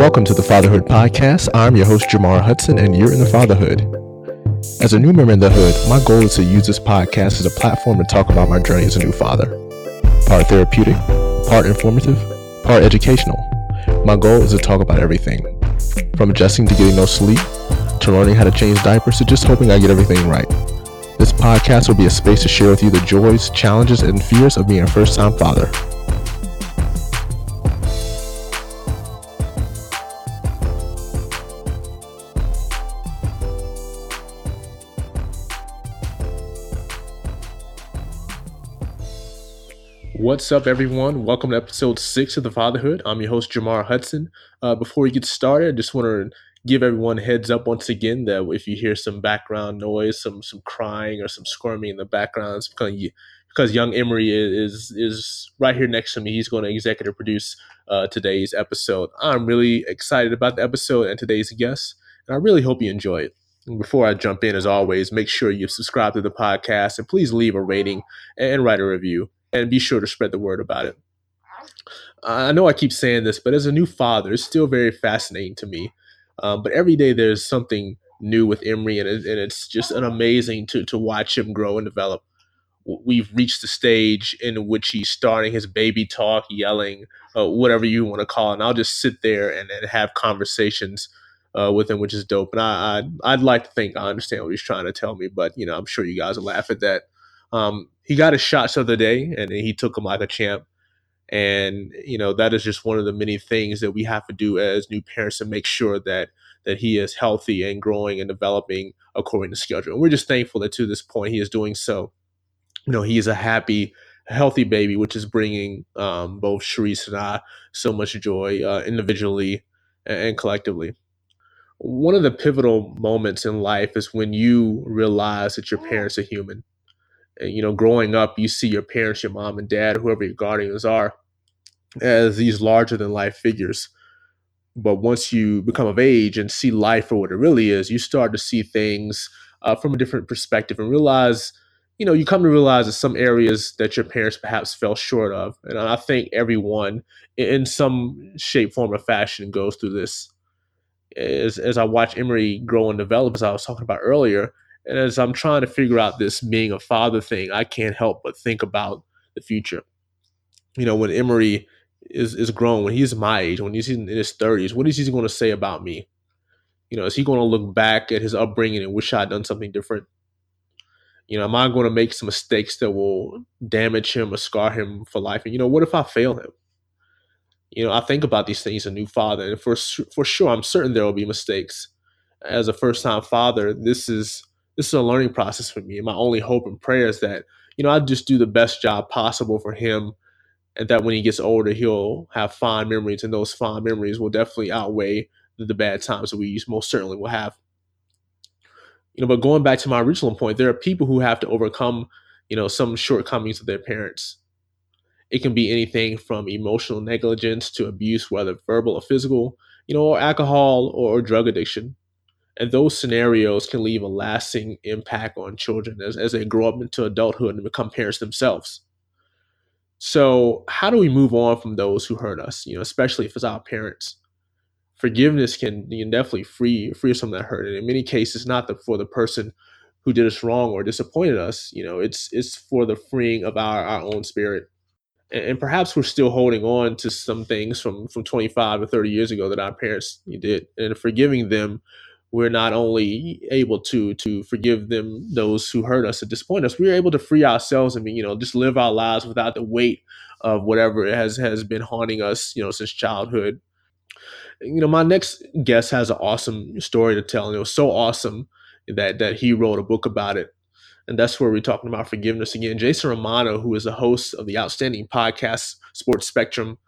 Welcome to the Fatherhood Podcast. I'm your host, Jamar Hudson, and you're in the Fatherhood. As a new member in the hood, my goal is to use this podcast as a platform to talk about my journey as a new father. Part therapeutic, part informative, part educational. My goal is to talk about everything from adjusting to getting no sleep, to learning how to change diapers, to just hoping I get everything right. This podcast will be a space to share with you the joys, challenges, and fears of being a first time father. What's up, everyone? Welcome to episode six of the Fatherhood. I'm your host, Jamar Hudson. Uh, before we get started, I just want to give everyone heads up once again that if you hear some background noise, some some crying or some squirming in the background, it's because, because young Emery is is right here next to me. He's going to executive produce uh, today's episode. I'm really excited about the episode and today's guest, and I really hope you enjoy it. Before I jump in, as always, make sure you subscribe to the podcast and please leave a rating and write a review, and be sure to spread the word about it. I know I keep saying this, but as a new father, it's still very fascinating to me um, but every day there's something new with Emery, and, it, and it's just an amazing to to watch him grow and develop. We've reached the stage in which he's starting his baby talk, yelling, uh, whatever you want to call it. And I'll just sit there and, and have conversations uh, with him, which is dope. And I, I'd, I'd like to think I understand what he's trying to tell me, but you know, I'm sure you guys will laugh at that. Um, he got his shots of the other day, and he took them like a champ. And you know that is just one of the many things that we have to do as new parents to make sure that that he is healthy and growing and developing according to schedule. And we're just thankful that to this point he is doing so. You know, he is a happy, healthy baby, which is bringing um, both Sharice and I so much joy uh, individually and collectively. One of the pivotal moments in life is when you realize that your parents are human. And, you know, growing up, you see your parents, your mom and dad, whoever your guardians are, as these larger than life figures. But once you become of age and see life for what it really is, you start to see things uh, from a different perspective and realize, you know, you come to realize that some areas that your parents perhaps fell short of. And I think everyone in some shape, form, or fashion goes through this. As, as I watch Emery grow and develop, as I was talking about earlier, and as I'm trying to figure out this being a father thing, I can't help but think about the future. You know, when Emery is is grown, when he's my age, when he's in his thirties, what is he going to say about me? You know, is he going to look back at his upbringing and wish I'd done something different? You know, am I going to make some mistakes that will damage him or scar him for life? And you know, what if I fail him? You know, I think about these things. A new father, and for for sure, I'm certain there will be mistakes. As a first time father, this is this is a learning process for me. And my only hope and prayer is that you know I just do the best job possible for him and that when he gets older, he'll have fond memories, and those fond memories will definitely outweigh the, bad times that we most certainly will have. You know, but going back to my original point, there are people who have to overcome, you know, some shortcomings of their parents. It can be anything from emotional negligence to abuse, whether verbal or physical, you know, or alcohol or drug addiction. And those scenarios can leave a lasting impact on children as, as they grow up into adulthood and become parents themselves. So, how do we move on from those who hurt us? You know, especially if it's our parents. Forgiveness can, can definitely free free us from that hurt, and in many cases, not the, for the person who did us wrong or disappointed us. You know, it's it's for the freeing of our our own spirit, and, and perhaps we're still holding on to some things from from 25 or 30 years ago that our parents did, and forgiving them we're not only able to to forgive them those who hurt us and disappoint us we're able to free ourselves and you know just live our lives without the weight of whatever has has been haunting us you know since childhood. You know my next guest has an awesome story to tell and it was so awesome that that he wrote a book about it. And that's where we're talking about forgiveness again. Jason romano who is the host of the outstanding podcast sports spectrum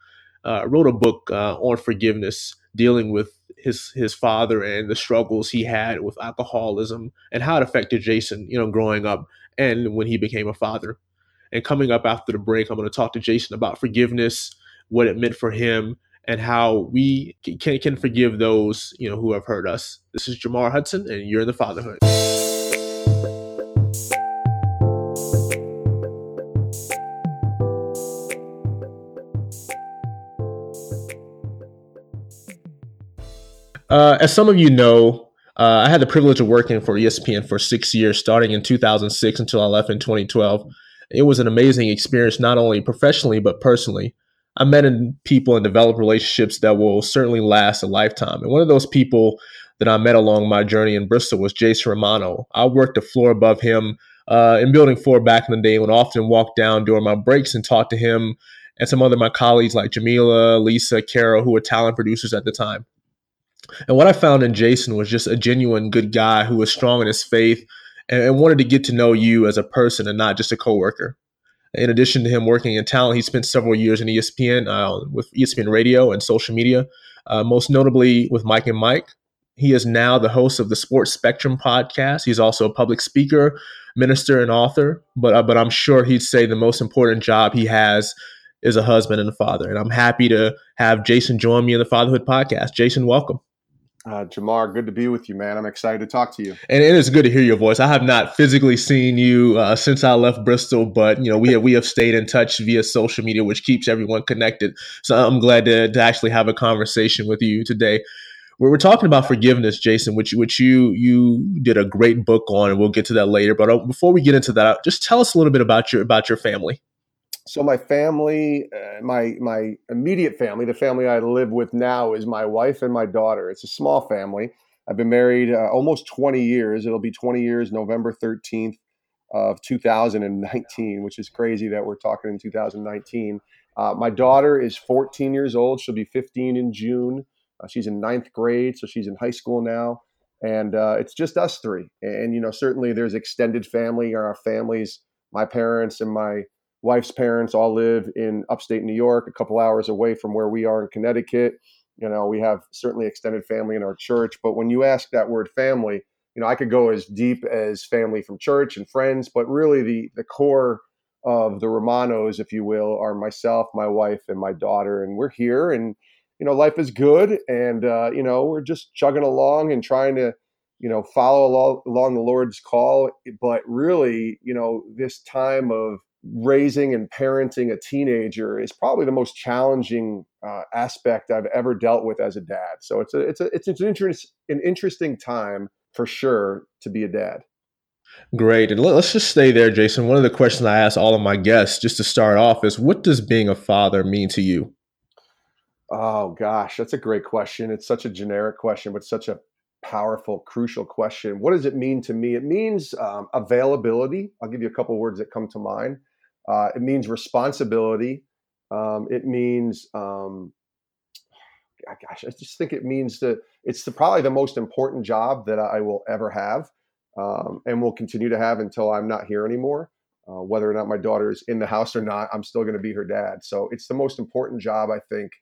uh, wrote a book uh, on forgiveness dealing with his his father and the struggles he had with alcoholism and how it affected Jason, you know, growing up and when he became a father. And coming up after the break, I'm going to talk to Jason about forgiveness, what it meant for him, and how we can can forgive those you know who have hurt us. This is Jamar Hudson, and you're in the Fatherhood. Uh, as some of you know, uh, I had the privilege of working for ESPN for six years, starting in 2006 until I left in 2012. It was an amazing experience, not only professionally, but personally. I met people and developed relationships that will certainly last a lifetime. And one of those people that I met along my journey in Bristol was Jason Romano. I worked the floor above him uh, in Building 4 back in the day and would often walk down during my breaks and talk to him and some other my colleagues like Jamila, Lisa, Carol, who were talent producers at the time. And what I found in Jason was just a genuine good guy who was strong in his faith and, and wanted to get to know you as a person and not just a coworker. In addition to him working in talent, he spent several years in ESPN uh, with ESPN Radio and social media, uh, most notably with Mike and Mike. He is now the host of the Sports Spectrum podcast. He's also a public speaker, minister, and author. But uh, but I'm sure he'd say the most important job he has is a husband and a father. And I'm happy to have Jason join me in the Fatherhood podcast. Jason, welcome. Uh, Jamar, good to be with you, man. I'm excited to talk to you. And it is good to hear your voice. I have not physically seen you uh, since I left Bristol, but you know we have, we have stayed in touch via social media, which keeps everyone connected. So I'm glad to, to actually have a conversation with you today. We're, we're talking about forgiveness, Jason, which which you you did a great book on, and we'll get to that later. But uh, before we get into that, just tell us a little bit about your about your family. So my family, uh, my my immediate family, the family I live with now, is my wife and my daughter. It's a small family. I've been married uh, almost 20 years. It'll be 20 years November 13th of 2019, which is crazy that we're talking in 2019. Uh, my daughter is 14 years old. She'll be 15 in June. Uh, she's in ninth grade, so she's in high school now. And uh, it's just us three. And, you know, certainly there's extended family, or our families, my parents and my wife's parents all live in upstate New York, a couple hours away from where we are in Connecticut. You know, we have certainly extended family in our church, but when you ask that word family, you know, I could go as deep as family from church and friends, but really the the core of the Romanos, if you will, are myself, my wife, and my daughter, and we're here, and you know, life is good, and uh, you know, we're just chugging along and trying to, you know, follow along, along the Lord's call. But really, you know, this time of raising and parenting a teenager is probably the most challenging uh, aspect I've ever dealt with as a dad. So it's a it's a it's an interest an interesting time for sure to be a dad. Great. And let's just stay there, Jason. One of the questions I ask all of my guests just to start off is what does being a father mean to you? Oh gosh, that's a great question. It's such a generic question, but such a powerful, crucial question. What does it mean to me? It means um, availability. I'll give you a couple words that come to mind. Uh, it means responsibility. Um, it means, um, gosh, I just think it means that it's the, probably the most important job that I will ever have um, and will continue to have until I'm not here anymore. Uh, whether or not my daughter is in the house or not, I'm still going to be her dad. So it's the most important job I think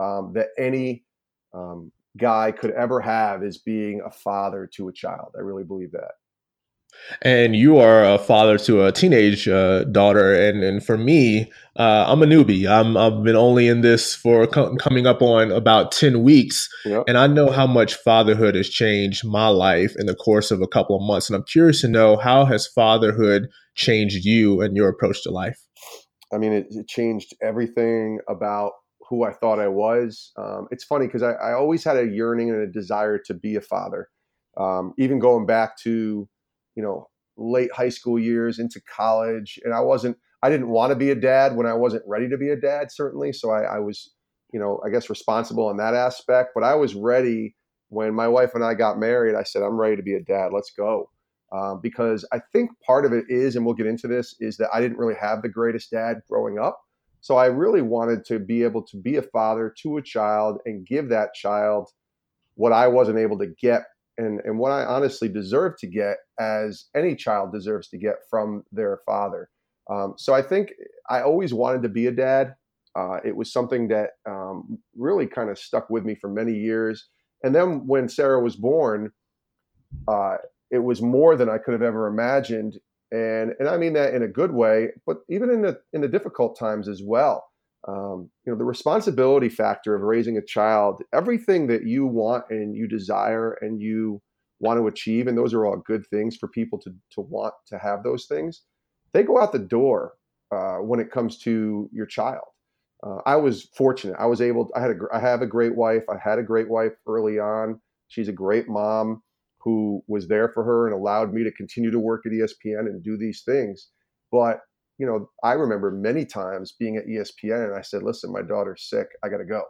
um, that any um, guy could ever have is being a father to a child. I really believe that and you are a father to a teenage uh, daughter. And and for me uh, i'm a newbie. I'm i've been only in this for co- coming up on about 10 weeks. Yep. and i know how much fatherhood has changed my life in the course of a couple of months. And i'm curious to know how has fatherhood changed you and your approach to life? I mean it, it changed everything about who i thought i was. Um, it's funny because I, I, always had a yearning and a desire to be a father. Um, even going back to you know, late high school years into college. And I wasn't, I didn't want to be a dad when I wasn't ready to be a dad, certainly. So I, I was, you know, I guess responsible in that aspect. But I was ready when my wife and I got married. I said, I'm ready to be a dad. Let's go. Um, because I think part of it is, and we'll get into this, is that I didn't really have the greatest dad growing up. So I really wanted to be able to be a father to a child and give that child what I wasn't able to get and, and what I honestly deserve to get as any child deserves to get from their father. Um, so I think I always wanted to be a dad. Uh, it was something that um, really kind of stuck with me for many years. And then when Sarah was born, uh, it was more than I could have ever imagined. And, and I mean that in a good way, but even in the, in the difficult times as well. Um, you know, the responsibility factor of raising a child, everything that you want and you desire and you want to achieve, and those are all good things for people to, to want to have those things, they go out the door uh, when it comes to your child. Uh, I was fortunate. I was able. I had a. I have a great wife. I had a great wife early on. She's a great mom who was there for her and allowed me to continue to work at ESPN and do these things. But, you know, I remember many times being at ESPN and I said, listen, my daughter's sick. I got to go.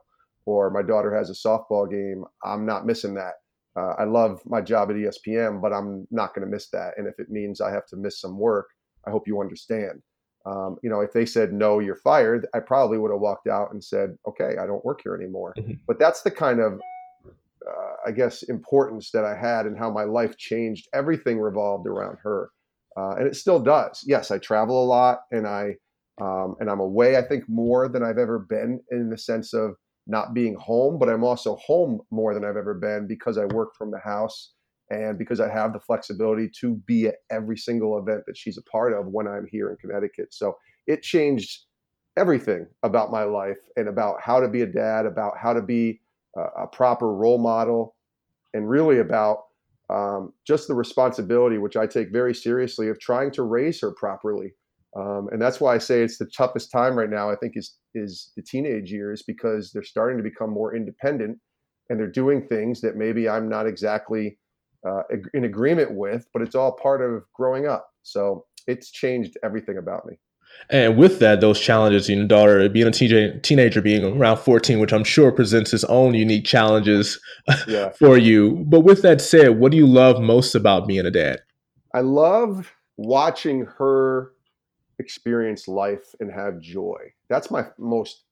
Or my daughter has a softball game. I'm not missing that. Uh, I love my job at ESPN, but I'm not going to miss that. And if it means I have to miss some work, I hope you understand. Um, you know, if they said no, you're fired, I probably would have walked out and said, okay, I don't work here anymore. Mm-hmm. But that's the kind of, uh, I guess, importance that I had and how my life changed. Everything revolved around her, uh, and it still does. Yes, I travel a lot, and I um, and I'm away. I think more than I've ever been in the sense of not being home, but I'm also home more than I've ever been because I work from the house and because I have the flexibility to be at every single event that she's a part of when I'm here in Connecticut. So it changed everything about my life and about how to be a dad, about how to be a, a proper role model, and really about um, just the responsibility, which I take very seriously, of trying to raise her properly. Um, and that's why I say it's the toughest time right now. I think is is the teenage years because they're starting to become more independent and they're doing things that maybe I'm not exactly uh, in agreement with, but it's all part of growing up. So it's changed everything about me. And with that, those challenges, your daughter being a teenager, teenager being around 14, which I'm sure presents its own unique challenges yeah. for you. But with that said, what do you love most about being a dad? I love watching her experience life and have joy. That's my most,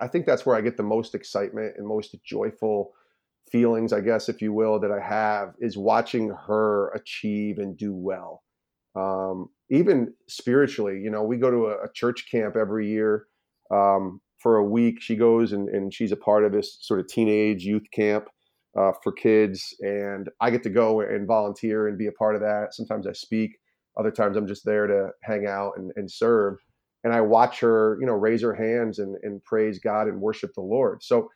I think that's where I get the most excitement and most joyful feelings, I guess, if you will, that I have is watching her achieve and do well. Um, even spiritually, you know, we go to a, a church camp every year um, for a week. She goes and, and, she's a part of this sort of teenage youth camp uh, for kids. And I get to go and volunteer and be a part of that. Sometimes I speak, other times I'm just there to hang out and, and serve. And I watch her, you know, raise her hands and, and praise God and worship the Lord. So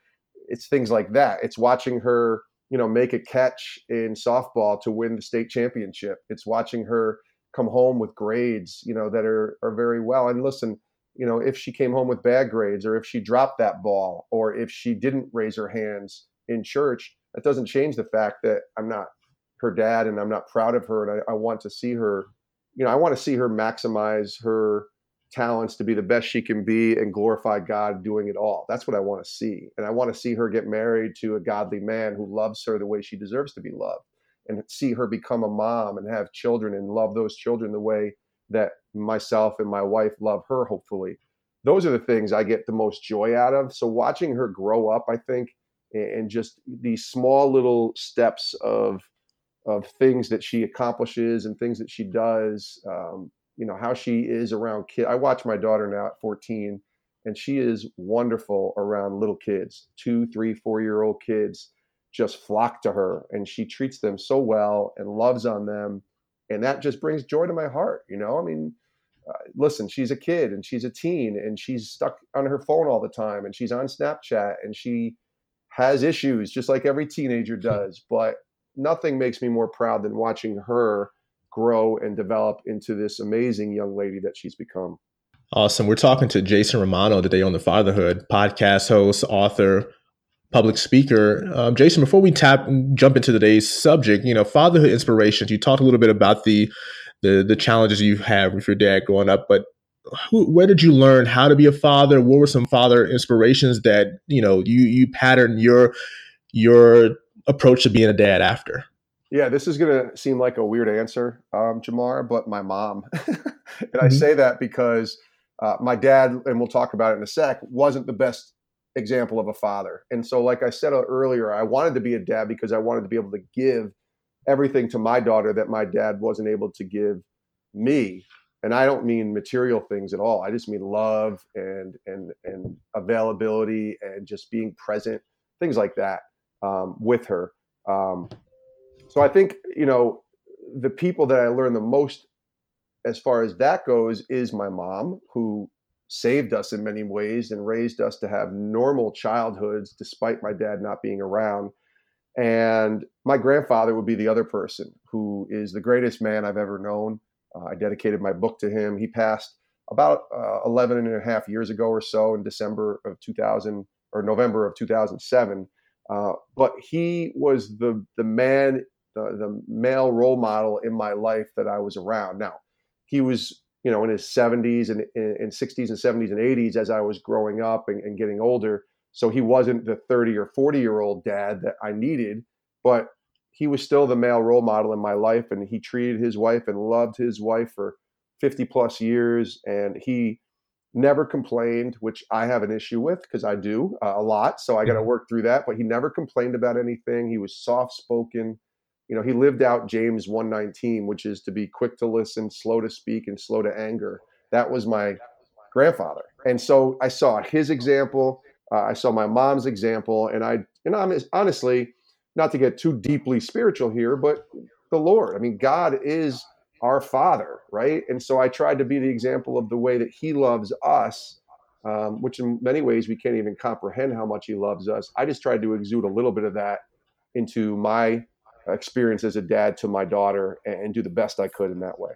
it's things like that. It's watching her, you know, make a catch in softball to win the state championship. It's watching her come home with grades, you know, that are are very well. And listen, you know, if she came home with bad grades or if she dropped that ball or if she didn't raise her hands in church, that doesn't change the fact that I'm not her dad and I'm not proud of her and I, I want to see her, you know, I want to see her maximize her talents to be the best she can be and glorify God doing it all. That's what I want to see. And I want to see her get married to a godly man who loves her the way she deserves to be loved and see her become a mom and have children and love those children the way that myself and my wife love her, hopefully. Those are the things I get the most joy out of. So watching her grow up, I think, and just these small little steps of of things that she accomplishes and things that she does um, you know how she is around kids. I watch my daughter now at 14, and she is wonderful around little kids, two, three, four year old kids just flock to her, and she treats them so well and loves on them, and that just brings joy to my heart. You know, I mean. Uh, listen, she's a kid and she's a teen and she's stuck on her phone all the time and she's on Snapchat and she has issues just like every teenager does. But nothing makes me more proud than watching her grow and develop into this amazing young lady that she's become. Awesome. We're talking to Jason Romano today on the Fatherhood podcast host, author, public speaker. Um, Jason, before we tap jump into today's subject, you know, fatherhood inspirations. You talked a little bit about the the the challenges you have with your dad growing up, but who, where did you learn how to be a father? What were some father inspirations that you know you you pattern your your approach to being a dad after? Yeah, this is going to seem like a weird answer, um, Jamar, but my mom. and mm-hmm. I say that because uh, my dad, and we'll talk about it in a sec, wasn't the best example of a father. And so, like I said earlier, I wanted to be a dad because I wanted to be able to give everything to my daughter that my dad wasn't able to give me. And I don't mean material things at all. I just mean love and and and availability and just being present, things like that um, with her. Um, so I think, you know, the people that I learned the most as far as that goes is my mom, who saved us in many ways and raised us to have normal childhoods despite my dad not being around. And my grandfather would be the other person who is the greatest man I've ever known. Uh, I dedicated my book to him. He passed about uh, 11 and a half years ago or so in December of 2000 or November of 2007. Uh, but he was the the man, the, the male role model in my life that I was around. Now, he was you know in his 70s and in 60s and 70s and 80s as I was growing up and, and getting older. So he wasn't the 30 or 40 year old dad that I needed, but he was still the male role model in my life, and he treated his wife and loved his wife for 50 plus years, and he never complained, which I have an issue with because I do uh, a lot. So I got to work through that. But he never complained about anything. He was soft spoken. You know, he lived out James 119, which is to be quick to listen, slow to speak, and slow to anger. That was my grandfather. And so I saw his example. Uh, I saw my mom's example. And I, and I'm, honestly, not to get too deeply spiritual here, but the Lord. I mean, God is our Father, right? And so I tried to be the example of the way that He loves us, um, which in many ways we can't even comprehend how much He loves us. I just tried to exude a little bit of that into my experience as a dad to my daughter and do the best I could in that way.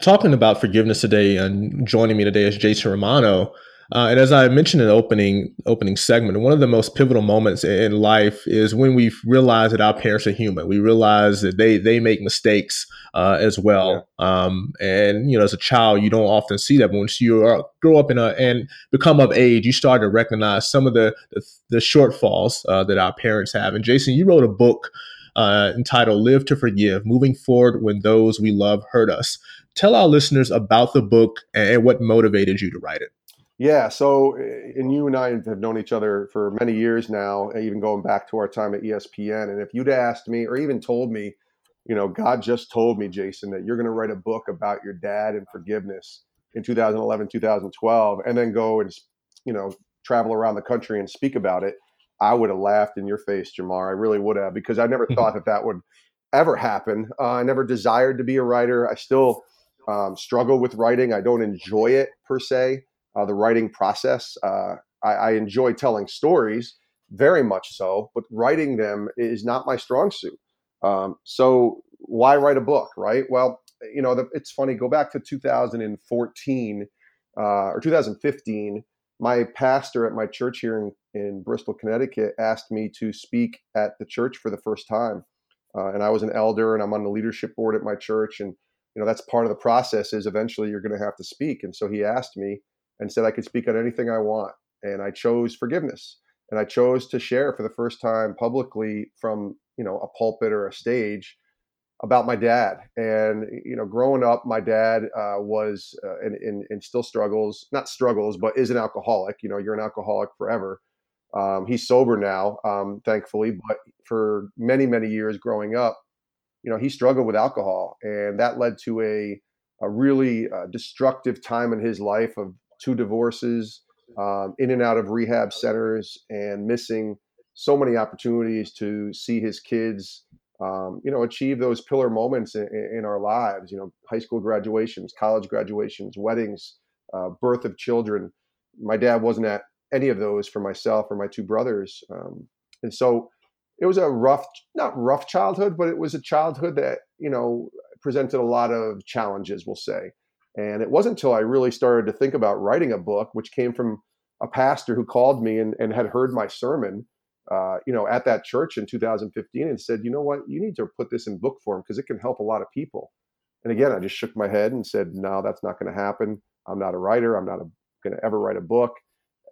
Talking about forgiveness today and joining me today is Jason Romano. Uh, and as I mentioned in the opening opening segment, one of the most pivotal moments in life is when we realize that our parents are human. We realize that they they make mistakes uh, as well. Yeah. Um, and you know, as a child, you don't often see that. But once you are, grow up in a and become of age, you start to recognize some of the the, the shortfalls uh, that our parents have. And Jason, you wrote a book uh, entitled "Live to Forgive: Moving Forward When Those We Love Hurt Us." Tell our listeners about the book and what motivated you to write it. Yeah. So, eh, and you and I have known each other for many years now, even going back to our time at ESPN. And if you'd asked me or even told me, you know, God just told me, Jason, that you're going to write a book about your dad and forgiveness in 2011, 2012, and then go and, you know, travel around the country and speak about it, I would have laughed in your face, Jamar. I really would have, because I never thought that that would ever happen. Uh, I never desired to be a writer. I still um, struggle with writing. I don't enjoy it per se uh, the writing process. Uh, I, I, enjoy telling stories, very much so, but writing them is not my strong suit. Um, so why write a book, right? Well, you know, the, it's funny. Go back to 2014 uh, or 2015. My pastor at my church here in, in Bristol, Connecticut, asked me to speak at the church for the first time. Uh, and I was an elder, and I'm on the leadership board at my church, and you know that's part of the process. Is eventually you're going to have to speak. And so he asked me, and said I could speak on anything I want. And I chose forgiveness. And I chose to share for the first time publicly from, you know, a pulpit or a stage about my dad. And, you know, growing up, my dad uh, was uh, and, and, and, still struggles, not struggles, but is an alcoholic. You know, you're an alcoholic forever. Um, he's sober now, um, thankfully, but for many, many years growing up, you know, he struggled with alcohol. And that led to a, a really uh, destructive time in his life of two divorces, um, in and out of rehab centers, and missing so many opportunities to see his kids, um, you know, achieve those pillar moments in, in, our lives. You know, high school graduations, college graduations, weddings, uh, birth of children. My dad wasn't at any of those for myself or my two brothers, um, and so it was a rough, not rough childhood, but it was a childhood that you know presented a lot of challenges. We'll say. And it wasn't until I really started to think about writing a book, which came from a pastor who called me and, and had heard my sermon, uh, you know, at that church in 2015 and said, you know what, you need to put this in book form because it can help a lot of people. And again, I just shook my head and said, no, that's not going to happen. I'm not a writer. I'm not going to ever write a book.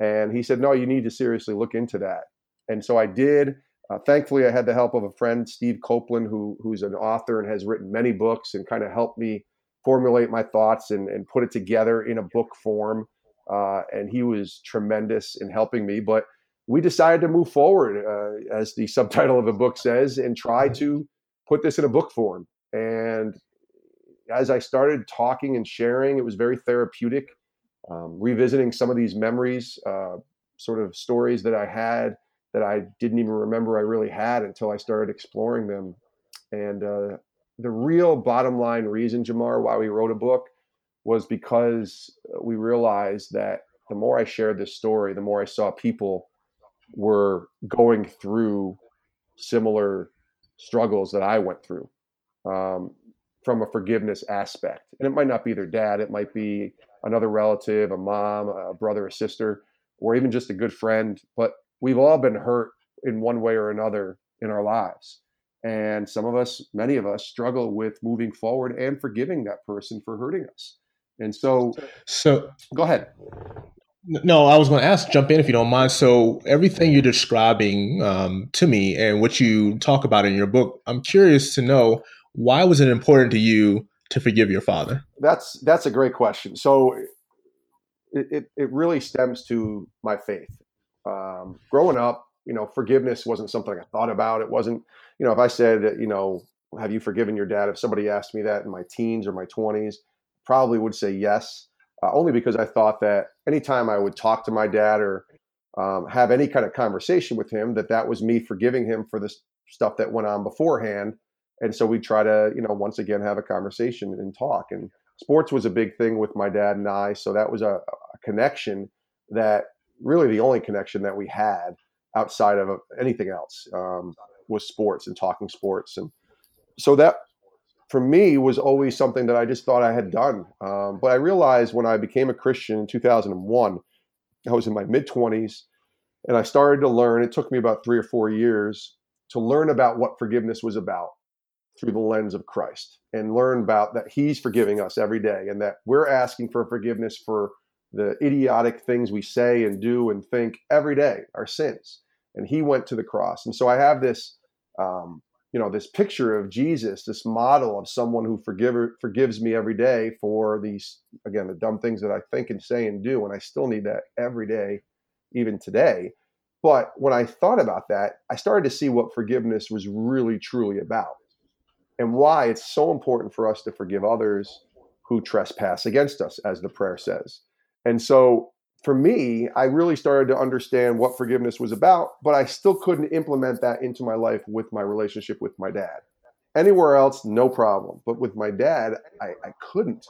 And he said, no, you need to seriously look into that. And so I did. Uh, thankfully, I had the help of a friend, Steve Copeland, who who's an author and has written many books and kind of helped me formulate my thoughts and, and put it together in a book form. Uh, and he was tremendous in helping me. But we decided to move forward, uh, as the subtitle of the book says, and try mm-hmm. to put this in a book form. And as I started talking and sharing, it was very therapeutic, um, revisiting some of these memories, uh, sort of stories that I had that I didn't even remember I really had until I started exploring them. And uh, the real bottom line reason, Jamar, why we wrote a book was because we realized that the more I shared this story, the more I saw people were going through similar struggles that I went through um, from a forgiveness aspect. And it might not be their dad, it might be another relative, a mom, a brother, a sister, or even just a good friend. But we've all been hurt in one way or another in our lives. And some of us, many of us, struggle with moving forward and forgiving that person for hurting us. And so, so go ahead. No, I was going to ask, jump in if you don't mind. So, everything you're describing um, to me and what you talk about in your book, I'm curious to know why was it important to you to forgive your father? That's that's a great question. So, it it, it really stems to my faith. Um, growing up, you know, forgiveness wasn't something I thought about. It wasn't, you know, if I said, you know, have you forgiven your dad? If somebody asked me that in my teens or my 20s, probably would say yes uh, only because I thought that anytime I would talk to my dad or um, have any kind of conversation with him, that that was me forgiving him for the stuff that went on beforehand. And so we try to, you know, once again have a conversation and talk. And sports was a big thing with my dad and I, so that was a, a connection that really the only connection that we had outside of anything else um, was sports and talking sports. And so that for me was always something that I just thought I had done. Um, but I realized when I became a Christian in 2001, I was in my mid 20s and I started to learn. It took me about three or four years to learn about what forgiveness was about through the lens of Christ and learn about that He's forgiving us every day and that we're asking for forgiveness for the idiotic things we say and do and think every day, our sins. And He went to the cross. And so I have this. Um, you know this picture of jesus this model of someone who forgive, forgives me every day for these again the dumb things that i think and say and do and i still need that every day even today. But when i thought about that i started to see what forgiveness was really truly about and why it's so important for us to forgive others who trespass against us as the prayer says. And so for me, I really started to understand what forgiveness was about, but I still couldn't implement that into my life with my relationship with my dad. Anywhere else, no problem. But with my dad, I, I couldn't.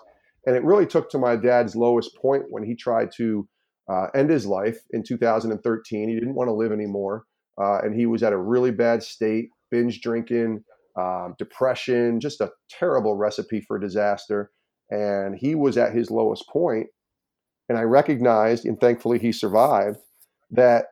And it really took to my dad's lowest point when he tried to uh, end his life in 2013. He didn't want to live anymore. Uh, and he was at a really bad state, binge drinking, um, depression, just a terrible recipe for disaster. And he was at his lowest point and I recognized, and thankfully he survived, that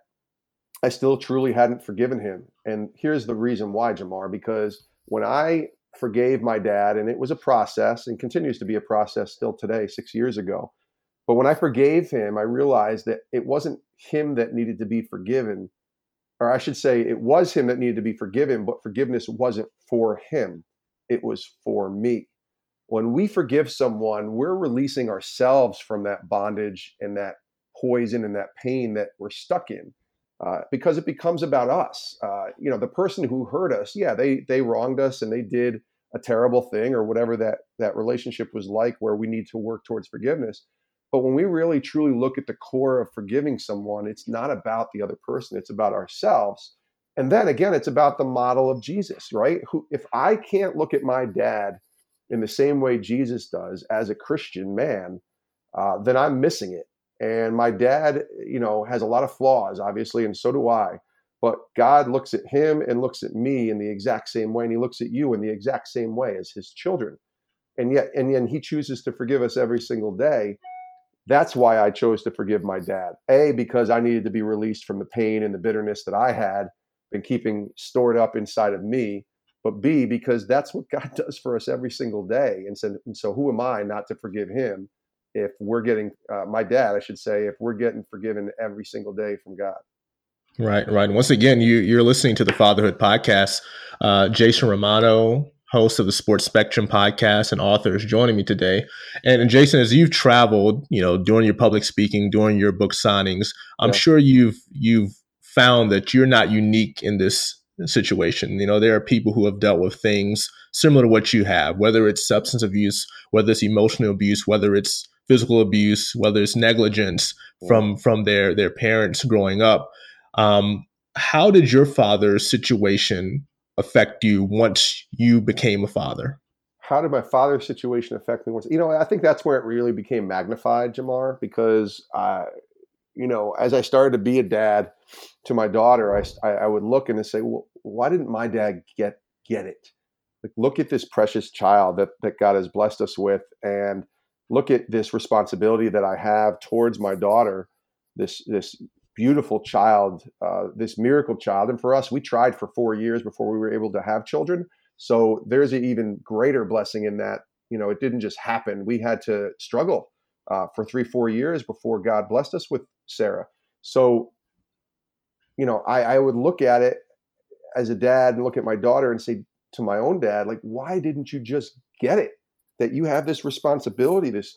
I still truly hadn't forgiven him. And here's the reason why, Jamar, because when I forgave my dad, and it was a process and continues to be a process still today, six years ago. But when I forgave him, I realized that it wasn't him that needed to be forgiven, or I should say, it was him that needed to be forgiven, but forgiveness wasn't for him, it was for me when we forgive someone, we're releasing ourselves from that bondage and that poison and that pain that we're stuck in. Uh, because it becomes about us. Uh, you know, the person who hurt us, yeah, they they wronged us and they did a terrible thing or whatever that that relationship was like, where we need to work towards forgiveness. But when we really truly look at the core of forgiving someone, it's not about the other person; it's about ourselves. And then again, it's about the model of Jesus, right? Who, if I can't look at my dad in the same way Jesus does as a Christian man, uh, then I'm missing it. And my dad, you know, has a lot of flaws, obviously, and so do I. But God looks at him and looks at me in the exact same way, and He looks at you in the exact same way as His children. And yet, and then He chooses to forgive us every single day. That's why I chose to forgive my dad. A, because I needed to be released from the pain and the bitterness that I had been keeping stored up inside of me but B, because that's what God does for us every single day. And so, and so who am I not to forgive him if we're getting, uh, my dad, I should say, if we're getting forgiven every single day from God? Right, right. Once again, you, you're listening to the Fatherhood Podcast. Uh, Jason Romano, host of the Sports Spectrum podcast and author, is joining me today. And Jason, as you've traveled, you know, doing your public speaking, doing your book signings, I'm yeah. sure you've you've found that you're not unique in this situation. You know, there are people who have dealt with things similar to what you have, whether it's substance abuse, whether it's emotional abuse, whether it's physical abuse, whether it's negligence from from their their parents growing up. Um, how did your father's situation affect you once you became a father? How did my father's situation affect me once? You know, I think that's where it really became magnified, Jamar, because I, you know, as I started to be a dad to my daughter, I, I would look and say, well, why didn't my dad get get it? Like, look at this precious child that that God has blessed us with, and look at this responsibility that I have towards my daughter. This this beautiful child, uh, this miracle child. And for us, we tried for four years before we were able to have children. So there's an even greater blessing in that. You know, it didn't just happen. We had to struggle uh, for three, four years before God blessed us with Sarah. So, you know, I, I would look at it as a dad and look at my daughter and say to my own dad, like, why didn't you just get it? That you have this responsibility. This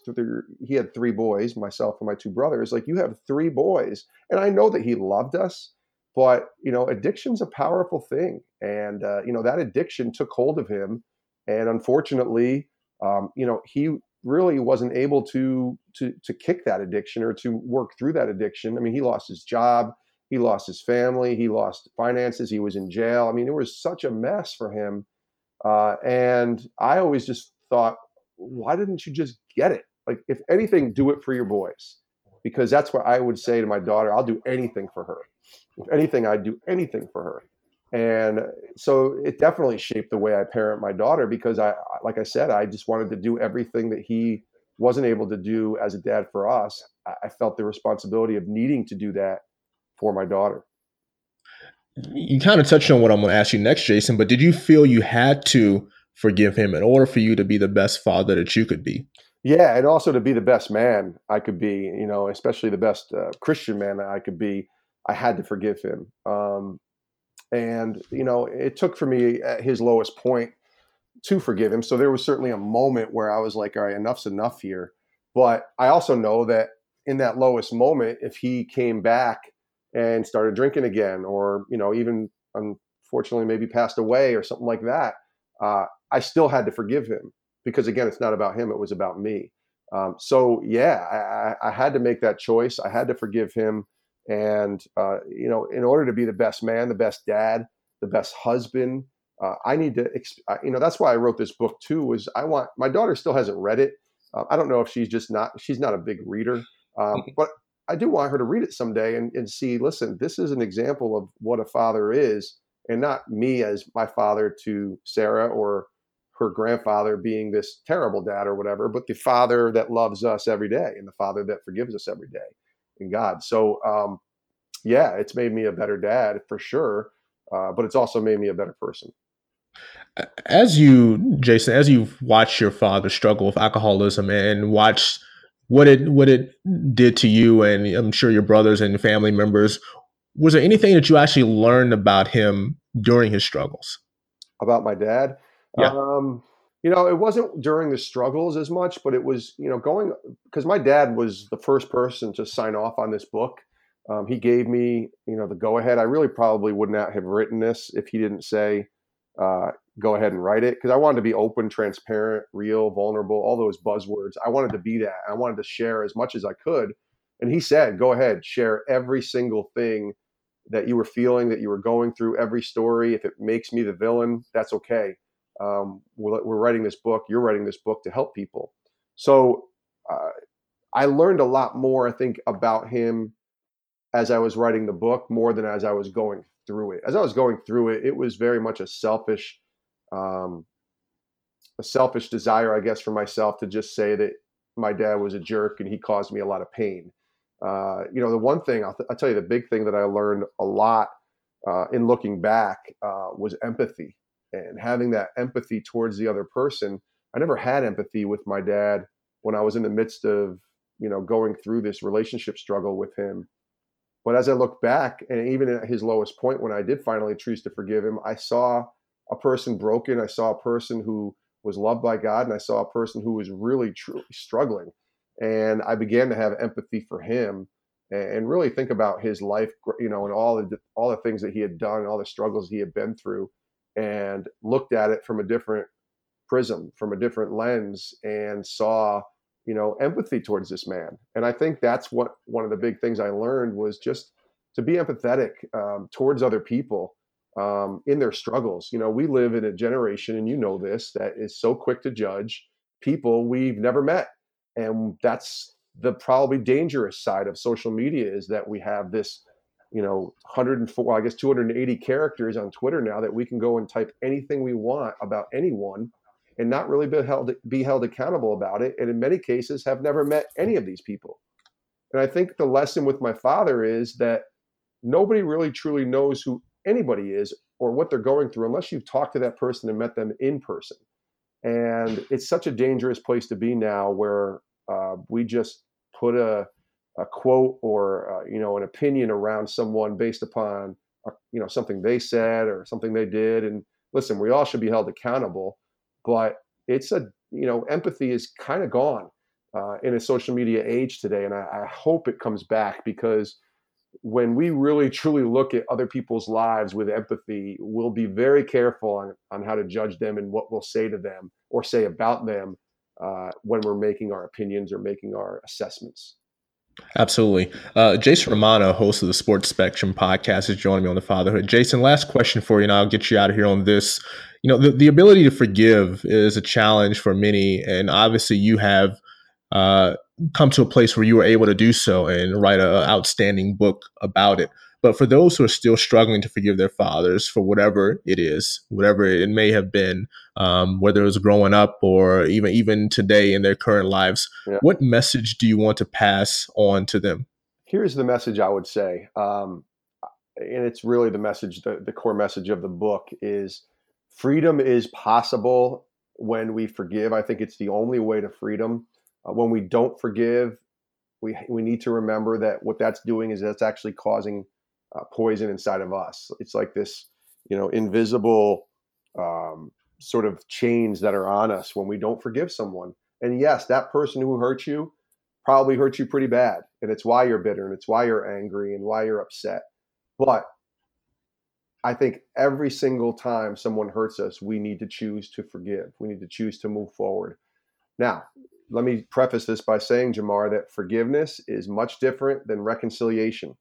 he had three boys, myself and my two brothers. Like you have three boys, and I know that he loved us, but you know, addiction's a powerful thing, and uh, you know that addiction took hold of him, and unfortunately, um, you know, he really wasn't able to to to kick that addiction or to work through that addiction. I mean, he lost his job, he lost his family, he lost finances, he was in jail. I mean, it was such a mess for him. Uh, and I always just thought, why didn't you just get it? Like, if anything, do it for your boys, because that's what I would say to my daughter. I'll do anything for her. If anything, I'd do anything for her. And so it definitely shaped the way I parent my daughter because I, like I said, I just wanted to do everything that he wasn't able to do as a dad for us. I felt the responsibility of needing to do that for my daughter. You kind of touched on what I'm going to ask you next, Jason, but did you feel you had to forgive him in order for you to be the best father that you could be? Yeah, and also to be the best man I could be, you know, especially the best uh, Christian man that I could be. I had to forgive him. Um, and, you know, it took for me at his lowest point to forgive him. So there was certainly a moment where I was like, all right, enough's enough here. But I also know that in that lowest moment, if he came back and started drinking again, or you know, even unfortunately maybe passed away or something like that, uh, I still had to forgive him because again, it's not about him; it was about me. Um, so yeah, I, I, had to make that choice. I had to forgive him, and uh, you know, in order to be the best man, the best dad, the best husband, uh, I need to. You know, that's why I wrote this book too. Was I want my daughter still hasn't read it. Uh, I don't know if she's just not. She's not a big reader, um, but I do want her to read it someday and, and see, listen, this is an example of what a father is, and not me as my father to Sarah or her grandfather being this terrible dad or whatever, but the father that loves us every day and the father that forgives us every day in God. So, um, yeah, it's made me a better dad for sure, uh, but it's also made me a better person. As you, Jason, as you've watched your father struggle with alcoholism and watched what it what it did to you and I'm sure your brothers and family members. Was there anything that you actually learned about him during his struggles? About my dad? Yeah. Um, you know, it wasn't during the struggles as much, but it was, you know, going because my dad was the first person to sign off on this book. Um, he gave me, you know, the go ahead. I really probably would not have written this if he didn't say, uh, go ahead and write it because I wanted to be open, transparent, real, vulnerable, all those buzzwords. I wanted to be that. I wanted to share as much as I could. And he said, go ahead, share every single thing that you were feeling, that you were going through, every story. If it makes me the villain, that's okay. Um, we're, we're, writing this book, you're writing this book to help people. So uh, I learned a lot more, I think, about him as I was writing the book more than as I was going through it. As I was going through it, it was very much a selfish, um, a selfish desire, I guess, for myself to just say that my dad was a jerk and he caused me a lot of pain. Uh, you know, the one thing I'll, th- I'll, tell you, the big thing that I learned a lot uh, in looking back uh, was empathy and having that empathy towards the other person. I never had empathy with my dad when I was in the midst of, you know, going through this relationship struggle with him. But as I look back, and even at his lowest point, when I did finally choose to forgive him, I saw a person broken. I saw a person who was loved by God, and I saw a person who was really, truly struggling. And I began to have empathy for him and really think about his life, you know, and all the all the things that he had done, all the struggles he had been through, and looked at it from a different prism, from a different lens, and saw you know, empathy towards this man. And I think that's what one of the big things I learned was just to be empathetic um, towards other people um, in their struggles. You know, we live in a generation, and you know this, that is so quick to judge people we've never met. And that's the probably dangerous side of social media is that we have this, you know, 104, well, I guess 280 characters on Twitter now that we can go and type anything we want about anyone and not really be held be held accountable about it and in many cases have never met any of these people and i think the lesson with my father is that nobody really truly knows who anybody is or what they're going through unless you've talked to that person and met them in person. And it's such a dangerous place to be now where uh, we just put a, a quote or uh, you know an opinion around someone based upon you know something they said or something they did and listen we all should be held accountable but it's a you know empathy is kind of gone uh, in a social media age today and I, I hope it comes back because when we really truly look at other people's lives with empathy, we'll be very careful on, on how to judge them and what we'll say to them or say about them uh, when we're making our opinions or making our assessments. Absolutely. Uh, Jason Romano, host of the Sports Spectrum podcast, is joining me on the fatherhood. Jason, last question for you, and I'll get you out of here on this. You know, the, the ability to forgive is a challenge for many, and obviously you have uh, come to a place where you were able to do so and write an outstanding book about it. But for those who are still struggling to forgive their fathers for whatever it is, whatever it may have been, um, whether it was growing up or even even today in their current lives, yeah. what message do you want to pass on to them? Here's the message I would say, um, and it's really the message, the, the core message of the book is freedom is possible when we forgive. I think it's the only way to freedom. Uh, when we don't forgive, we we need to remember that what that's doing is that's actually causing uh, poison inside of us. It's like this, you know, invisible um, sort of chains that are on us when we don't forgive someone. And yes, that person who hurt you probably hurt you pretty bad, and it's why you're bitter and it's why you're angry and why you're upset. But I think every single time someone hurts us, we need to choose to forgive. We need to choose to move forward. Now, let me preface this by saying, Jamar, that forgiveness is much different than reconciliation.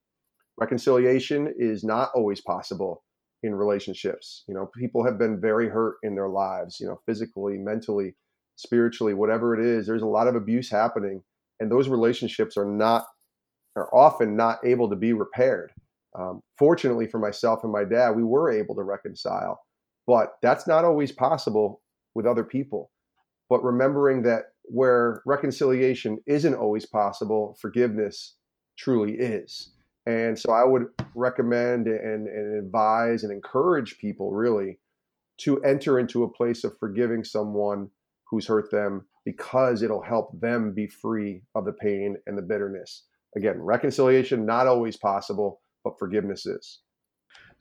Reconciliation is not always possible in relationships. You know, people have been very hurt in their lives, you know, physically, mentally, spiritually, whatever it is. There's a lot of abuse happening, and those relationships are not, are often not able to be repaired. Um, fortunately for myself and my dad, we were able to reconcile, but that's not always possible with other people. But remembering that where reconciliation isn't always possible, forgiveness truly is. And so I would recommend and, and advise and encourage people really to enter into a place of forgiving someone who's hurt them because it'll help them be free of the pain and the bitterness. Again, reconciliation not always possible, but forgiveness is.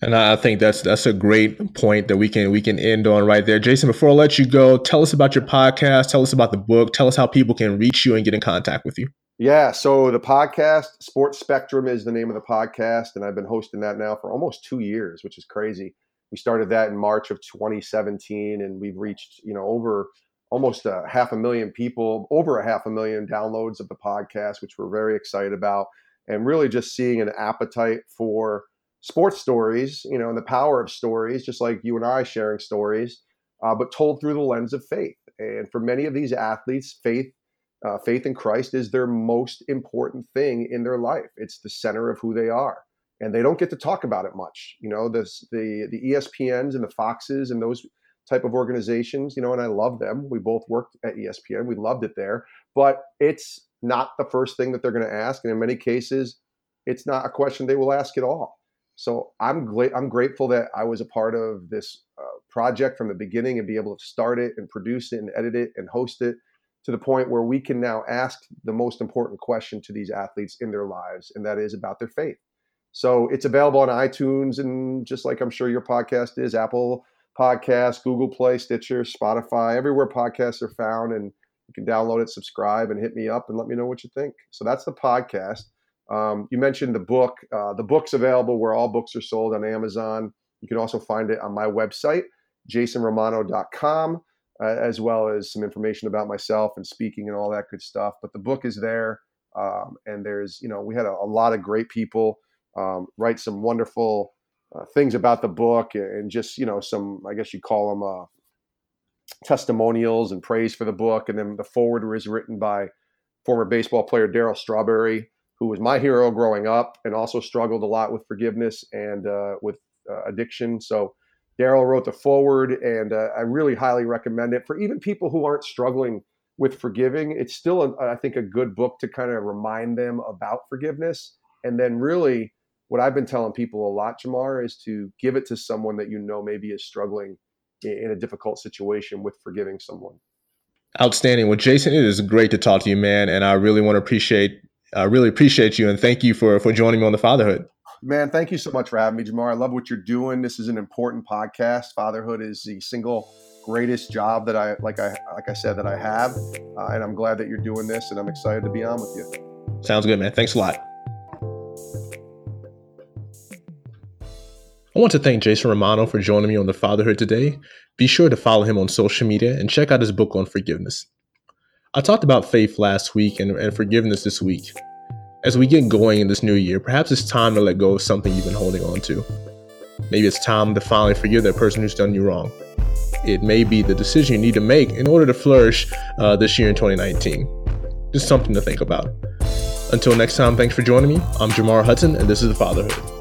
And I think that's that's a great point that we can we can end on right there. Jason, before I let you go, tell us about your podcast, tell us about the book, tell us how people can reach you and get in contact with you. Yeah, so the podcast, Sports Spectrum is the name of the podcast, and I've been hosting that now for almost two years, which is crazy. We started that in March of 2017, and we've reached, you know, over almost a half a million people, over a half a million downloads of the podcast, which we're very excited about, and really just seeing an appetite for sports stories, you know, and the power of stories, just like you and I sharing stories, uh, but told through the lens of faith. And for many of these athletes, faith, uh, faith in Christ is their most important thing in their life. It's the center of who they are, and they don't get to talk about it much. You know, this the the ESPNs and the Foxes and those type of organizations. You know, and I love them. We both worked at ESPN. We loved it there, but it's not the first thing that they're going to ask, and in many cases, it's not a question they will ask at all. So I'm gla- I'm grateful that I was a part of this uh, project from the beginning and be able to start it and produce it and edit it and host it to the point where we can now ask the most important question to these athletes in their lives, and that is about their faith. So it's available on iTunes and just like I'm sure your podcast is, Apple Podcast, Google Play, Stitcher, Spotify, everywhere podcasts are found, and you can download it, subscribe, and hit me up and let me know what you think. So that's the podcast. Um, you mentioned the book. Uh, the book's available where all books are sold on Amazon. You can also find it on my website, jasonromano.com, uh, as well as some information about myself and speaking and all that good stuff. But the book is there. Um, and there's, you know, we had a, a lot of great people um, write some wonderful uh, things about the book and just, you know, some, I guess you call them uh, testimonials and praise for the book. And then the foreword was written by former baseball player Darryl Strawberry who was my hero growing up and also struggled a lot with forgiveness and uh, with uh, addiction. So Darryl wrote the foreword, and uh, I really highly recommend it for even people who aren't struggling with forgiving. It's still, a, I think, a good book to kind of remind them about forgiveness and then really what I've been telling people a lot, Jamar, is to give it to someone that you know maybe is struggling in a difficult situation with forgiving someone. Outstanding. Well, Jason, it is great to talk to you, man, and I really want to appreciate, I really appreciate you, and thank you for for joining me on the fatherhood. Man, thank you so much for having me, Jamar. I love what you're doing. This is an important podcast. Fatherhood is the single greatest job that I like. I like I said that I have, uh, and I'm glad that you're doing this, and I'm excited to be on with you. Sounds good, man. Thanks a lot. I want to thank Jason Romano for joining me on the Fatherhood today. Be sure to follow him on social media and check out his book on forgiveness. I talked about faith last week and, and forgiveness this week. As we get going in this new year, perhaps it's time to let go of something you've been holding on to. Maybe it's time to finally forgive that person who's done you wrong. It may be the decision you need to make in order to flourish uh, this year in 2019. Just something to think about. Until next time, thanks for joining me. I'm Jamar Hudson, and this is The Fatherhood.